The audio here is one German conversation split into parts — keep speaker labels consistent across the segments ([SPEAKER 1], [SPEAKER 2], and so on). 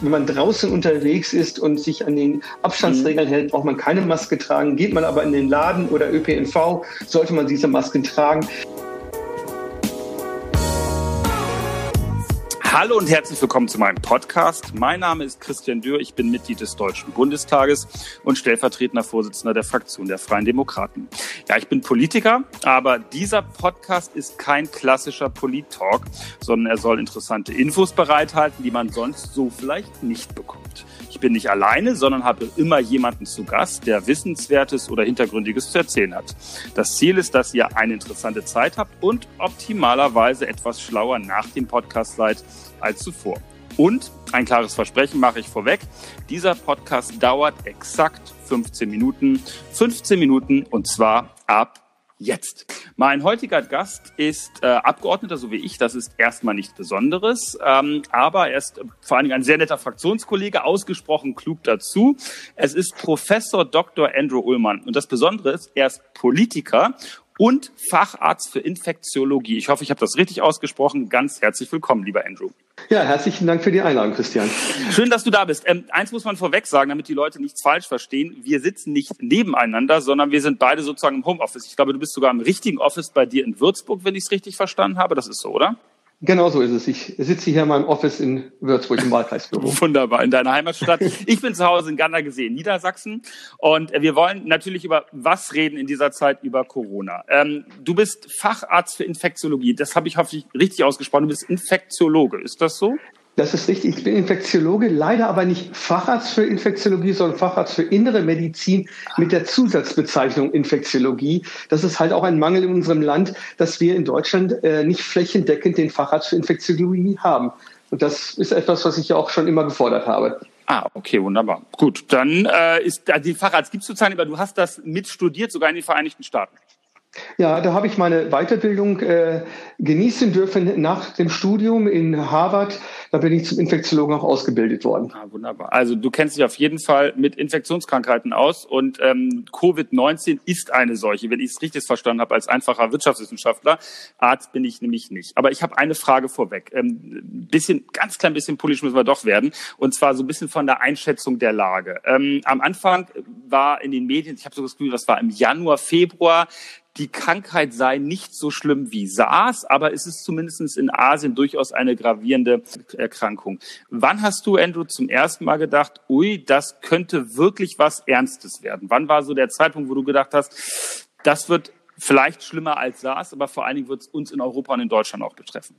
[SPEAKER 1] wenn man draußen unterwegs ist und sich an den Abstandsregeln mhm. hält, braucht man keine Maske tragen. Geht man aber in den Laden oder ÖPNV, sollte man diese Masken tragen.
[SPEAKER 2] Hallo und herzlich willkommen zu meinem Podcast. Mein Name ist Christian Dürr, ich bin Mitglied des Deutschen Bundestages und stellvertretender Vorsitzender der Fraktion der Freien Demokraten. Ja, ich bin Politiker, aber dieser Podcast ist kein klassischer Polit-Talk, sondern er soll interessante Infos bereithalten, die man sonst so vielleicht nicht bekommt. Ich bin nicht alleine, sondern habe immer jemanden zu Gast, der Wissenswertes oder Hintergründiges zu erzählen hat. Das Ziel ist, dass ihr eine interessante Zeit habt und optimalerweise etwas schlauer nach dem Podcast seid als zuvor. Und ein klares Versprechen mache ich vorweg. Dieser Podcast dauert exakt 15 Minuten. 15 Minuten und zwar ab jetzt. Mein heutiger Gast ist äh, Abgeordneter, so wie ich. Das ist erstmal nichts Besonderes, ähm, aber er ist vor allen Dingen ein sehr netter Fraktionskollege, ausgesprochen klug dazu. Es ist Professor Dr. Andrew Ullmann. Und das Besondere ist, er ist Politiker und Facharzt für Infektiologie. Ich hoffe, ich habe das richtig ausgesprochen. Ganz herzlich willkommen, lieber Andrew.
[SPEAKER 1] Ja, herzlichen Dank für die Einladung, Christian.
[SPEAKER 2] Schön, dass du da bist. Ähm, eins muss man vorweg sagen, damit die Leute nichts falsch verstehen. Wir sitzen nicht nebeneinander, sondern wir sind beide sozusagen im Homeoffice. Ich glaube, du bist sogar im richtigen Office bei dir in Würzburg, wenn ich es richtig verstanden habe. Das ist so, oder?
[SPEAKER 1] Genau so ist es. Ich sitze hier in meinem Office in Würzburg im Wahlkreisbüro.
[SPEAKER 2] Wunderbar, in deiner Heimatstadt. Ich bin zu Hause in Gandergesee, Niedersachsen. Und wir wollen natürlich über was reden in dieser Zeit über Corona. Ähm, du bist Facharzt für Infektiologie. Das habe ich hoffentlich richtig ausgesprochen. Du bist Infektiologe. Ist das so?
[SPEAKER 1] Das ist richtig. Ich bin Infektiologe, leider aber nicht Facharzt für Infektiologie, sondern Facharzt für innere Medizin mit der Zusatzbezeichnung Infektiologie. Das ist halt auch ein Mangel in unserem Land, dass wir in Deutschland äh, nicht flächendeckend den Facharzt für Infektiologie haben. Und das ist etwas, was ich ja auch schon immer gefordert habe.
[SPEAKER 2] Ah, okay, wunderbar. Gut, dann äh, ist äh, die Facharzt gibt es sozusagen, aber du hast das mitstudiert, sogar in den Vereinigten Staaten.
[SPEAKER 1] Ja, da habe ich meine Weiterbildung äh, genießen dürfen nach dem Studium in Harvard. Da bin ich zum Infektiologen auch ausgebildet worden.
[SPEAKER 2] Ah, wunderbar. Also du kennst dich auf jeden Fall mit Infektionskrankheiten aus und ähm, Covid-19 ist eine solche, wenn ich es richtig verstanden habe, als einfacher Wirtschaftswissenschaftler. Arzt bin ich nämlich nicht. Aber ich habe eine Frage vorweg. Ähm, bisschen, ganz klein bisschen politisch müssen wir doch werden. Und zwar so ein bisschen von der Einschätzung der Lage. Ähm, am Anfang war in den Medien, ich habe so das Gefühl, das war im Januar, Februar, die Krankheit sei nicht so schlimm wie SARS, aber es ist zumindest in Asien durchaus eine gravierende Erkrankung. Wann hast du, Andrew, zum ersten Mal gedacht, ui, das könnte wirklich was Ernstes werden? Wann war so der Zeitpunkt, wo du gedacht hast, das wird vielleicht schlimmer als SARS, aber vor allen Dingen wird es uns in Europa und in Deutschland auch betreffen?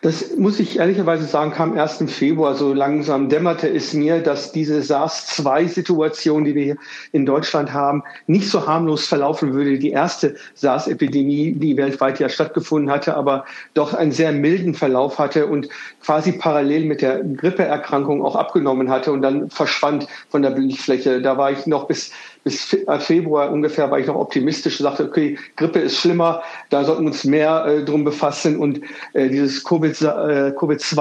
[SPEAKER 1] Das muss ich ehrlicherweise sagen, kam erst im Februar. So langsam dämmerte es mir, dass diese SARS-2-Situation, die wir hier in Deutschland haben, nicht so harmlos verlaufen würde. Die erste SARS-Epidemie, die weltweit ja stattgefunden hatte, aber doch einen sehr milden Verlauf hatte und quasi parallel mit der Grippeerkrankung auch abgenommen hatte und dann verschwand von der Bildfläche. Da war ich noch bis bis äh, Februar ungefähr war ich noch optimistisch, sagte, okay, Grippe ist schlimmer, da sollten wir uns mehr äh, drum befassen und äh, dieses Covid-2 äh, COVID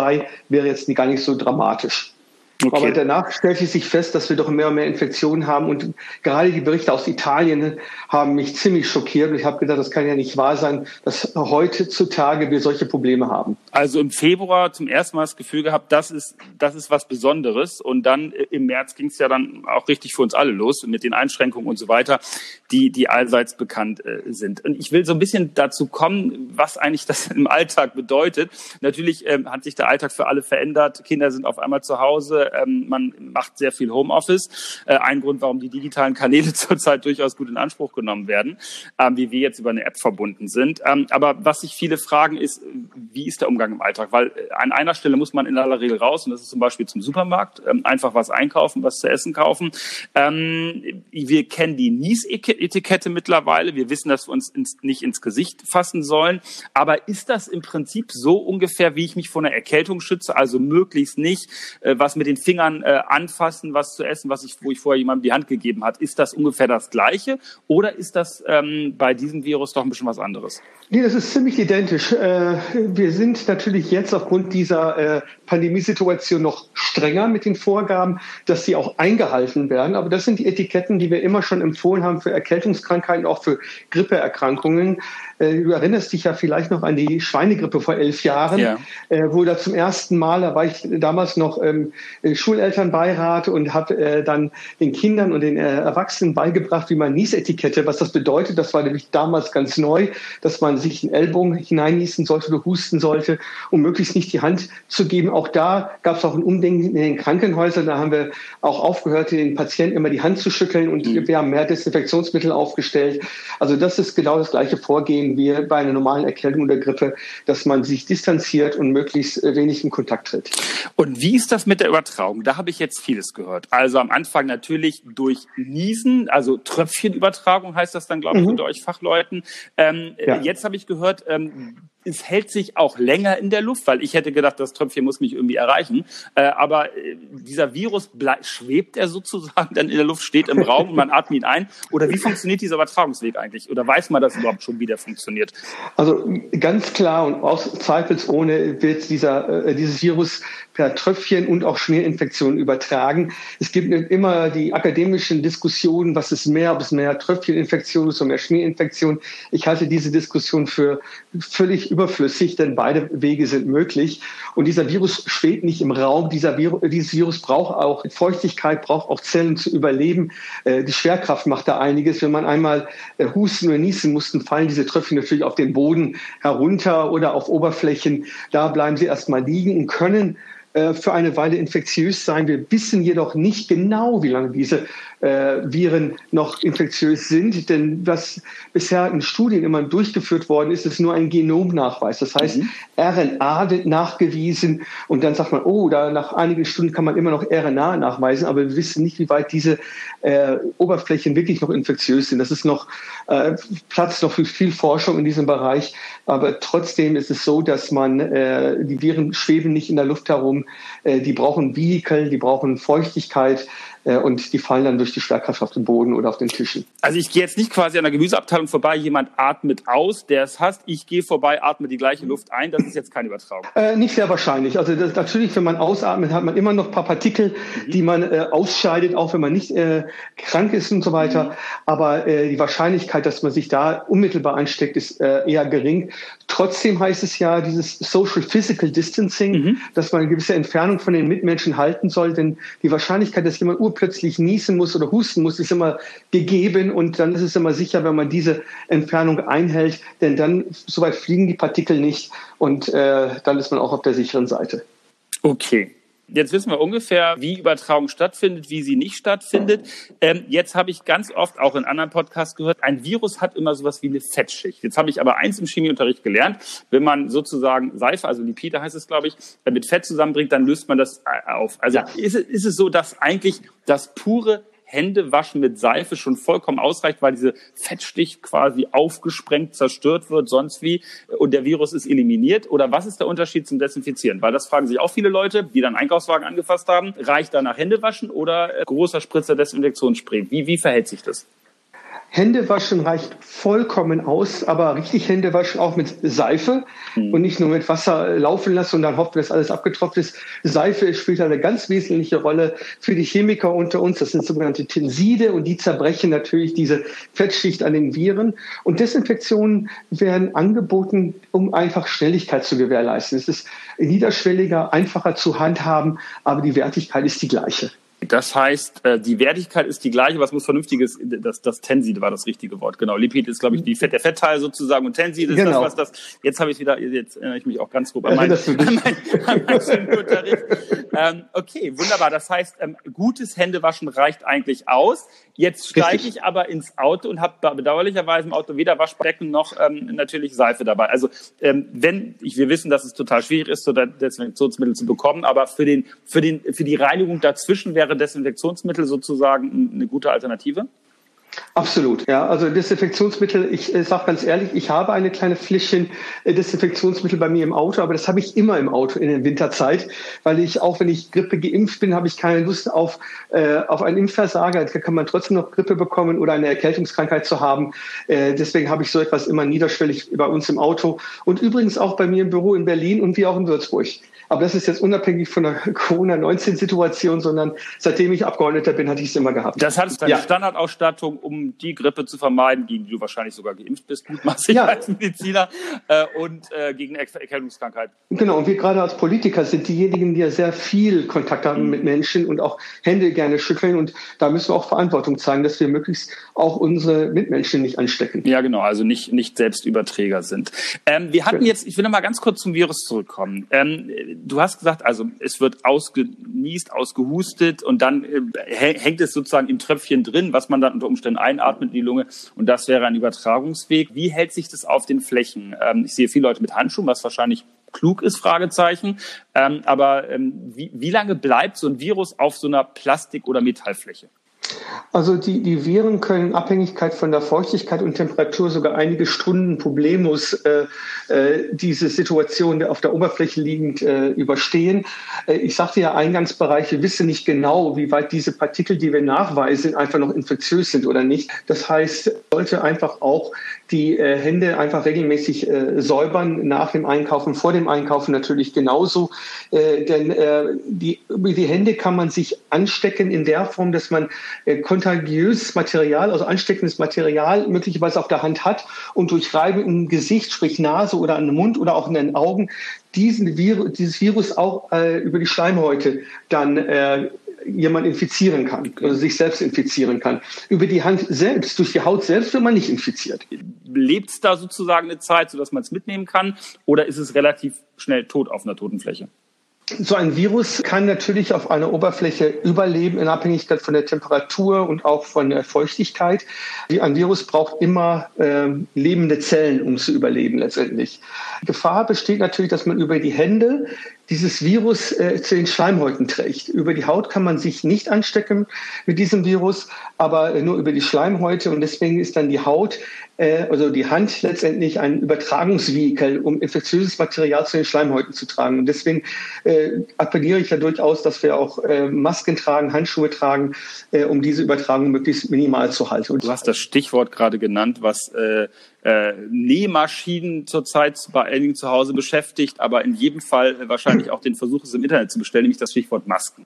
[SPEAKER 1] wäre jetzt gar nicht so dramatisch. Okay. Aber danach stellte sich fest, dass wir doch mehr und mehr Infektionen haben und gerade die Berichte aus Italien haben mich ziemlich schockiert und ich habe gedacht, das kann ja nicht wahr sein, dass heutzutage wir solche Probleme haben.
[SPEAKER 2] Also im Februar zum ersten Mal das Gefühl gehabt, das ist, das ist was Besonderes und dann äh, im März ging es ja dann auch richtig für uns alle los mit den Einschränkungen und so weiter, die, die allseits bekannt äh, sind. Und ich will so ein bisschen dazu kommen, was eigentlich das im Alltag bedeutet. Natürlich ähm, hat sich der Alltag für alle verändert. Kinder sind auf einmal zu Hause ähm, man macht sehr viel Homeoffice. Äh, ein Grund, warum die digitalen Kanäle zurzeit durchaus gut in Anspruch genommen werden, ähm, wie wir jetzt über eine App verbunden sind. Ähm, aber was sich viele fragen ist, wie ist der Umgang im Alltag? Weil äh, an einer Stelle muss man in aller Regel raus und das ist zum Beispiel zum Supermarkt, ähm, einfach was einkaufen, was zu essen kaufen. Ähm, wir kennen die Nies-Etikette mittlerweile. Wir wissen, dass wir uns ins, nicht ins Gesicht fassen sollen. Aber ist das im Prinzip so ungefähr, wie ich mich vor einer Erkältung schütze? Also möglichst nicht äh, was mit den den Fingern äh, anfassen, was zu essen, was ich, wo ich vorher jemandem die Hand gegeben hat. Ist das ungefähr das Gleiche oder ist das ähm, bei diesem Virus doch ein bisschen was anderes?
[SPEAKER 1] Nee, das ist ziemlich identisch. Äh, wir sind natürlich jetzt aufgrund dieser äh, Pandemiesituation noch strenger mit den Vorgaben, dass sie auch eingehalten werden. Aber das sind die Etiketten, die wir immer schon empfohlen haben für Erkältungskrankheiten, auch für Grippeerkrankungen. Äh, du erinnerst dich ja vielleicht noch an die Schweinegrippe vor elf Jahren, ja. äh, wo da zum ersten Mal, da war ich damals noch ähm, Schulelternbeirat und habe äh, dann den Kindern und den äh, Erwachsenen beigebracht, wie man Niesetikette, was das bedeutet. Das war nämlich damals ganz neu, dass man sich in Ellbogen hineinnießen sollte oder husten sollte, um möglichst nicht die Hand zu geben. Auch da gab es auch ein Umdenken in den Krankenhäusern. Da haben wir auch aufgehört, den Patienten immer die Hand zu schütteln und mhm. wir haben mehr Desinfektionsmittel aufgestellt. Also das ist genau das gleiche Vorgehen wie bei einer normalen Erkältung oder Grippe, dass man sich distanziert und möglichst wenig in Kontakt tritt.
[SPEAKER 2] Und wie ist das mit der Übertragung? Da habe ich jetzt vieles gehört. Also am Anfang natürlich durch Niesen, also Tröpfchenübertragung heißt das dann, glaube ich, mhm. unter euch Fachleuten. Ähm, ja. Jetzt habe ich gehört, ähm, es hält sich auch länger in der Luft, weil ich hätte gedacht, das Tröpfchen muss mich irgendwie erreichen. Äh, aber äh, dieser Virus schwebt er sozusagen dann in der Luft, steht im Raum und man atmet ihn ein. Oder wie funktioniert dieser Übertragungsweg eigentlich? Oder weiß man das überhaupt schon, wie der funktioniert?
[SPEAKER 1] Also ganz klar und aus zweifelsohne wird dieser, äh, dieses Virus per Tröpfchen und auch Schmierinfektionen übertragen. Es gibt immer die akademischen Diskussionen, was ist mehr, ob es mehr Tröpfcheninfektion ist oder mehr Schmierinfektion. Ich halte diese Diskussion für völlig überflüssig, denn beide Wege sind möglich. Und dieser Virus schwebt nicht im Raum. Dieser Virus, dieses Virus braucht auch Feuchtigkeit, braucht auch Zellen zu überleben. Äh, die Schwerkraft macht da einiges. Wenn man einmal äh, husten oder niesen muss, dann fallen diese Tröpfchen natürlich auf den Boden herunter oder auf Oberflächen. Da bleiben sie erstmal liegen und können äh, für eine Weile infektiös sein. Wir wissen jedoch nicht genau, wie lange diese äh, Viren noch infektiös sind. Denn was bisher in Studien immer durchgeführt worden ist, ist nur ein Genomnachweis. Das heißt, mhm. RNA wird nachgewiesen und dann sagt man, oh, da nach einigen Stunden kann man immer noch RNA nachweisen, aber wir wissen nicht, wie weit diese äh, Oberflächen wirklich noch infektiös sind. Das ist noch äh, Platz noch für viel Forschung in diesem Bereich. Aber trotzdem ist es so, dass man äh, die Viren schweben nicht in der Luft herum. Äh, die brauchen Vehikel, die brauchen Feuchtigkeit und die fallen dann durch die Schwerkraft auf den Boden oder auf den Tischen.
[SPEAKER 2] Also ich gehe jetzt nicht quasi an der Gemüseabteilung vorbei, jemand atmet aus, der es hasst, ich gehe vorbei, atme die gleiche Luft ein, das ist jetzt keine Übertragung.
[SPEAKER 1] Äh, nicht sehr wahrscheinlich. Also das, natürlich, wenn man ausatmet, hat man immer noch ein paar Partikel, mhm. die man äh, ausscheidet, auch wenn man nicht äh, krank ist und so weiter. Mhm. Aber äh, die Wahrscheinlichkeit, dass man sich da unmittelbar ansteckt, ist äh, eher gering. Trotzdem heißt es ja dieses Social Physical Distancing, mhm. dass man eine gewisse Entfernung von den Mitmenschen halten soll, denn die Wahrscheinlichkeit, dass jemand urplötzlich niesen muss oder husten muss, ist immer gegeben und dann ist es immer sicher, wenn man diese Entfernung einhält, denn dann soweit fliegen die Partikel nicht und äh, dann ist man auch auf der sicheren Seite.
[SPEAKER 2] Okay. Jetzt wissen wir ungefähr, wie Übertragung stattfindet, wie sie nicht stattfindet. Ähm, jetzt habe ich ganz oft auch in anderen Podcasts gehört, ein Virus hat immer sowas wie eine Fettschicht. Jetzt habe ich aber eins im Chemieunterricht gelernt, wenn man sozusagen Seife, also Lipide heißt es, glaube ich, mit Fett zusammenbringt, dann löst man das äh, auf. Also ja. ist, ist es so, dass eigentlich das pure Hände waschen mit Seife schon vollkommen ausreicht, weil diese Fettstich quasi aufgesprengt, zerstört wird, sonst wie, und der Virus ist eliminiert? Oder was ist der Unterschied zum Desinfizieren? Weil das fragen sich auch viele Leute, die dann Einkaufswagen angefasst haben. Reicht danach Hände waschen oder großer Spritzer Desinfektionsspray? Wie, wie verhält sich das?
[SPEAKER 1] Hände waschen reicht vollkommen aus, aber richtig Hände waschen auch mit Seife mhm. und nicht nur mit Wasser laufen lassen und dann hoffen, dass alles abgetropft ist. Seife spielt eine ganz wesentliche Rolle für die Chemiker unter uns. Das sind sogenannte Tenside und die zerbrechen natürlich diese Fettschicht an den Viren. Und Desinfektionen werden angeboten, um einfach Schnelligkeit zu gewährleisten. Es ist niederschwelliger, einfacher zu handhaben, aber die Wertigkeit ist die gleiche.
[SPEAKER 2] Das heißt, äh, die Wertigkeit ist die gleiche, was muss vernünftiges, das, das Tensid war das richtige Wort, genau. Lipid ist, glaube ich, die Fett, der Fettteil sozusagen und Tensid ist genau. das, was das, jetzt habe ich wieder, jetzt erinnere ich mich auch ganz grob an meinen, an meinen, an Unterricht. ähm, okay, wunderbar. Das heißt, ähm, gutes Händewaschen reicht eigentlich aus. Jetzt steige ich aber ins Auto und habe bedauerlicherweise im Auto weder Waschbecken noch ähm, natürlich Seife dabei. Also ähm, wenn, ich, wir wissen, dass es total schwierig ist, so Desinfektionsmittel zu bekommen, aber für, den, für, den, für die Reinigung dazwischen wäre Desinfektionsmittel sozusagen eine gute Alternative?
[SPEAKER 1] Absolut, ja. Also Desinfektionsmittel, ich äh, sage ganz ehrlich, ich habe eine kleine Fläschchen äh, Desinfektionsmittel bei mir im Auto, aber das habe ich immer im Auto in der Winterzeit, weil ich auch, wenn ich Grippe geimpft bin, habe ich keine Lust auf, äh, auf einen Impfversager. Da kann man trotzdem noch Grippe bekommen oder eine Erkältungskrankheit zu haben. Äh, deswegen habe ich so etwas immer niederschwellig bei uns im Auto und übrigens auch bei mir im Büro in Berlin und wie auch in Würzburg. Aber das ist jetzt unabhängig von der Corona-19-Situation, sondern seitdem ich Abgeordneter bin, hatte ich es immer gehabt.
[SPEAKER 2] Das heißt, deine ja. Standardausstattung um, um die Grippe zu vermeiden, gegen die du wahrscheinlich sogar geimpft bist, mutmaßlich ja. als Mediziner, äh, und äh, gegen Erkältungskrankheit.
[SPEAKER 1] Genau, und wir gerade als Politiker sind diejenigen, die ja sehr viel Kontakt haben mhm. mit Menschen und auch Hände gerne schütteln. Und da müssen wir auch Verantwortung zeigen, dass wir möglichst auch unsere Mitmenschen nicht anstecken.
[SPEAKER 2] Ja, genau, also nicht, nicht selbst Überträger sind. Ähm, wir hatten jetzt, ich will noch mal ganz kurz zum Virus zurückkommen. Ähm, du hast gesagt, also es wird ausgenießt, ausgehustet und dann äh, hängt es sozusagen im Tröpfchen drin, was man dann unter Umständen einatmet in die Lunge und das wäre ein Übertragungsweg. Wie hält sich das auf den Flächen? Ähm, ich sehe viele Leute mit Handschuhen, was wahrscheinlich klug ist, Fragezeichen. Ähm, aber ähm, wie, wie lange bleibt so ein Virus auf so einer Plastik- oder Metallfläche?
[SPEAKER 1] Also die, die Viren können in Abhängigkeit von der Feuchtigkeit und Temperatur sogar einige Stunden problemlos äh, äh, diese Situation auf der Oberfläche liegend äh, überstehen. Äh, ich sagte ja Eingangsbereich, wir wissen nicht genau, wie weit diese Partikel, die wir nachweisen, einfach noch infektiös sind oder nicht. Das heißt, sollte einfach auch die äh, Hände einfach regelmäßig äh, säubern nach dem Einkaufen, vor dem Einkaufen natürlich genauso. Äh, denn äh, die, die Hände kann man sich anstecken in der Form, dass man äh, kontagiöses Material, also ansteckendes Material möglicherweise auf der Hand hat und durch Reiben im Gesicht, sprich Nase oder an den Mund oder auch in den Augen, diesen Virus, dieses Virus auch äh, über die Schleimhäute dann jemand infizieren kann oder sich selbst infizieren kann. Über die Hand selbst, durch die Haut selbst wird man nicht infiziert.
[SPEAKER 2] Lebt es da sozusagen eine Zeit, sodass man es mitnehmen kann oder ist es relativ schnell tot auf einer toten Fläche?
[SPEAKER 1] So ein Virus kann natürlich auf einer Oberfläche überleben in Abhängigkeit von der Temperatur und auch von der Feuchtigkeit. Ein Virus braucht immer äh, lebende Zellen, um zu überleben letztendlich. Gefahr besteht natürlich, dass man über die Hände dieses Virus äh, zu den Schleimhäuten trägt. Über die Haut kann man sich nicht anstecken mit diesem Virus, aber äh, nur über die Schleimhäute. Und deswegen ist dann die Haut, äh, also die Hand letztendlich ein Übertragungsvehikel, um infektiöses Material zu den Schleimhäuten zu tragen. Und deswegen äh, appelliere ich ja durchaus, dass wir auch äh, Masken tragen, Handschuhe tragen, äh, um diese Übertragung möglichst minimal zu halten.
[SPEAKER 2] Du hast das Stichwort gerade genannt, was äh, äh, Nähmaschinen zurzeit bei einigen zu Hause beschäftigt, aber in jedem Fall wahrscheinlich auch den Versuch, es im Internet zu bestellen, nämlich das Stichwort Masken.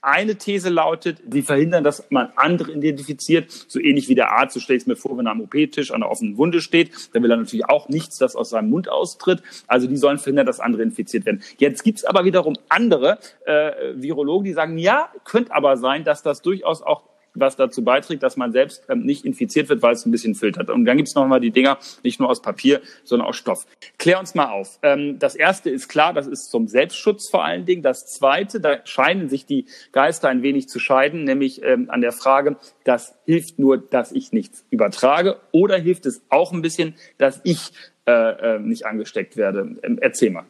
[SPEAKER 2] Eine These lautet, sie verhindern, dass man andere identifiziert, so ähnlich wie der Arzt, so stelle ich es mir vor, wenn er am OP-Tisch an einer offenen Wunde steht, dann will er natürlich auch nichts, das aus seinem Mund austritt. Also die sollen verhindern, dass andere infiziert werden. Jetzt gibt es aber wiederum andere äh, Virologen, die sagen, ja, könnte aber sein, dass das durchaus auch was dazu beiträgt, dass man selbst ähm, nicht infiziert wird, weil es ein bisschen filtert. Und dann gibt es nochmal die Dinger, nicht nur aus Papier, sondern aus Stoff. Klär uns mal auf. Ähm, das erste ist klar, das ist zum Selbstschutz vor allen Dingen. Das zweite, da scheinen sich die Geister ein wenig zu scheiden, nämlich ähm, an der Frage, das hilft nur, dass ich nichts übertrage oder hilft es auch ein bisschen, dass ich äh, äh, nicht angesteckt werde. Ähm, erzähl mal.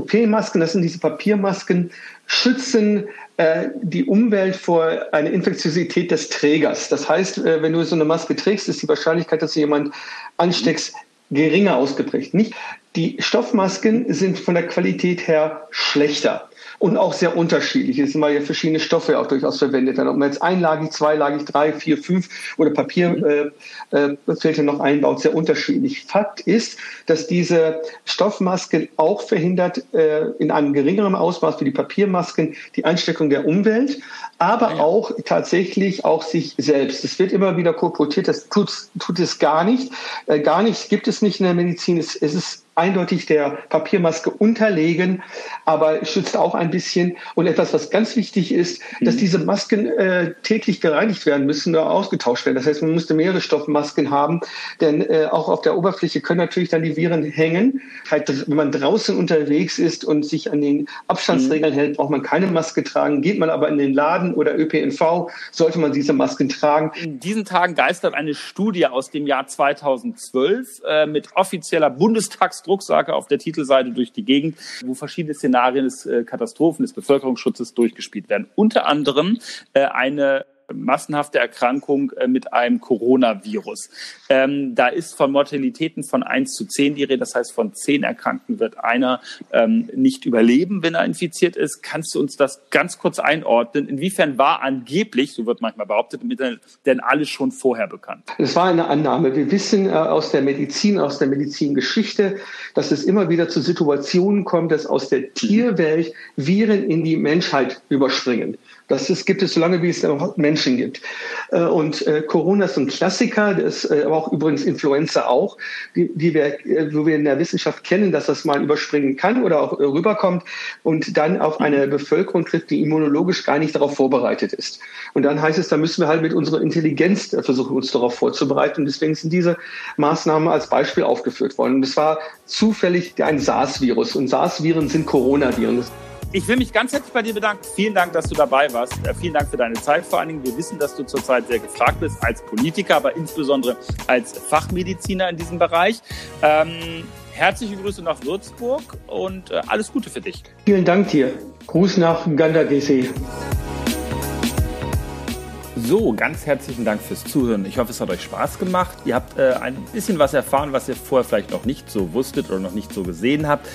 [SPEAKER 1] OP-Masken, das sind diese Papiermasken, schützen äh, die Umwelt vor einer Infektiosität des Trägers. Das heißt, äh, wenn du so eine Maske trägst, ist die Wahrscheinlichkeit, dass du jemand ansteckst, geringer ausgeprägt. Nicht? Die Stoffmasken sind von der Qualität her schlechter und auch sehr unterschiedlich. Es sind mal ja verschiedene Stoffe auch durchaus verwendet werden. Ob man jetzt einlagig, zweilagig, drei, vier, fünf oder Papierfilter äh, äh, noch einbaut, sehr unterschiedlich. Fakt ist, dass diese Stoffmasken auch verhindert, äh, in einem geringeren Ausmaß wie die Papiermasken, die Ansteckung der Umwelt, aber ja. auch tatsächlich auch sich selbst. Es wird immer wieder kolportiert, das tut, tut es gar nicht. Äh, gar nichts gibt es nicht in der Medizin. Es, es ist eindeutig der Papiermaske unterlegen, aber schützt auch ein bisschen. Und etwas, was ganz wichtig ist, dass mhm. diese Masken äh, täglich gereinigt werden müssen oder ausgetauscht werden. Das heißt, man müsste mehrere Stoffmasken haben, denn äh, auch auf der Oberfläche können natürlich dann die Viren hängen. Halt, wenn man draußen unterwegs ist und sich an den Abstandsregeln mhm. hält, braucht man keine Maske tragen. Geht man aber in den Laden oder ÖPNV, sollte man diese Masken tragen.
[SPEAKER 2] In diesen Tagen geistert eine Studie aus dem Jahr 2012 äh, mit offizieller Bundestagsdruck Drucksake auf der Titelseite durch die Gegend, wo verschiedene Szenarien des äh, Katastrophen, des Bevölkerungsschutzes durchgespielt werden. Unter anderem äh, eine massenhafte Erkrankung äh, mit einem Coronavirus. Ähm, da ist von Mortalitäten von 1 zu 10 die Rede. Das heißt, von 10 Erkrankten wird einer ähm, nicht überleben, wenn er infiziert ist. Kannst du uns das ganz kurz einordnen? Inwiefern war angeblich, so wird manchmal behauptet denn alles schon vorher bekannt?
[SPEAKER 1] Es war eine Annahme. Wir wissen äh, aus der Medizin, aus der Medizingeschichte, dass es immer wieder zu Situationen kommt, dass aus der Tierwelt Viren in die Menschheit überspringen. Das ist, gibt es, solange wie es Menschen gibt. Äh, und äh, Corona ist ein Klassiker, das, äh, aber auch übrigens Influenza auch, die, die wir, wo wir in der Wissenschaft kennen, dass das mal überspringen kann oder auch rüberkommt und dann auf eine Bevölkerung trifft, die immunologisch gar nicht darauf vorbereitet ist. Und dann heißt es, da müssen wir halt mit unserer Intelligenz versuchen, uns darauf vorzubereiten. Und deswegen sind diese Maßnahmen als Beispiel aufgeführt worden. Und es war zufällig ein SARS-Virus. Und SARS-Viren sind Coronaviren.
[SPEAKER 2] Ich will mich ganz herzlich bei dir bedanken. Vielen Dank, dass du dabei warst. Äh, vielen Dank für deine Zeit vor allen Dingen. Wir wissen, dass du zurzeit sehr gefragt bist als Politiker, aber insbesondere als Fachmediziner in diesem Bereich. Ähm, herzliche Grüße nach Würzburg und äh, alles Gute für dich.
[SPEAKER 1] Vielen Dank dir. Gruß nach Gandagese.
[SPEAKER 2] So, ganz herzlichen Dank fürs Zuhören. Ich hoffe, es hat euch Spaß gemacht. Ihr habt äh, ein bisschen was erfahren, was ihr vorher vielleicht noch nicht so wusstet oder noch nicht so gesehen habt.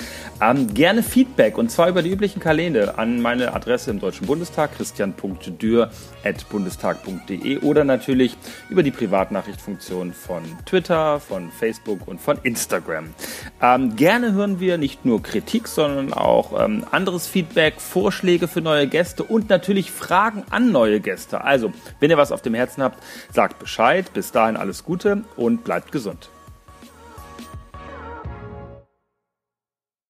[SPEAKER 2] Ähm, gerne Feedback und zwar über die üblichen Kanäle an meine Adresse im Deutschen Bundestag, christian.dürr.bundestag.de oder natürlich über die Privatnachrichtfunktion von Twitter, von Facebook und von Instagram. Ähm, gerne hören wir nicht nur Kritik, sondern auch ähm, anderes Feedback, Vorschläge für neue Gäste und natürlich Fragen an neue Gäste. Also, wenn ihr was auf dem Herzen habt, sagt Bescheid. Bis dahin alles Gute und bleibt gesund.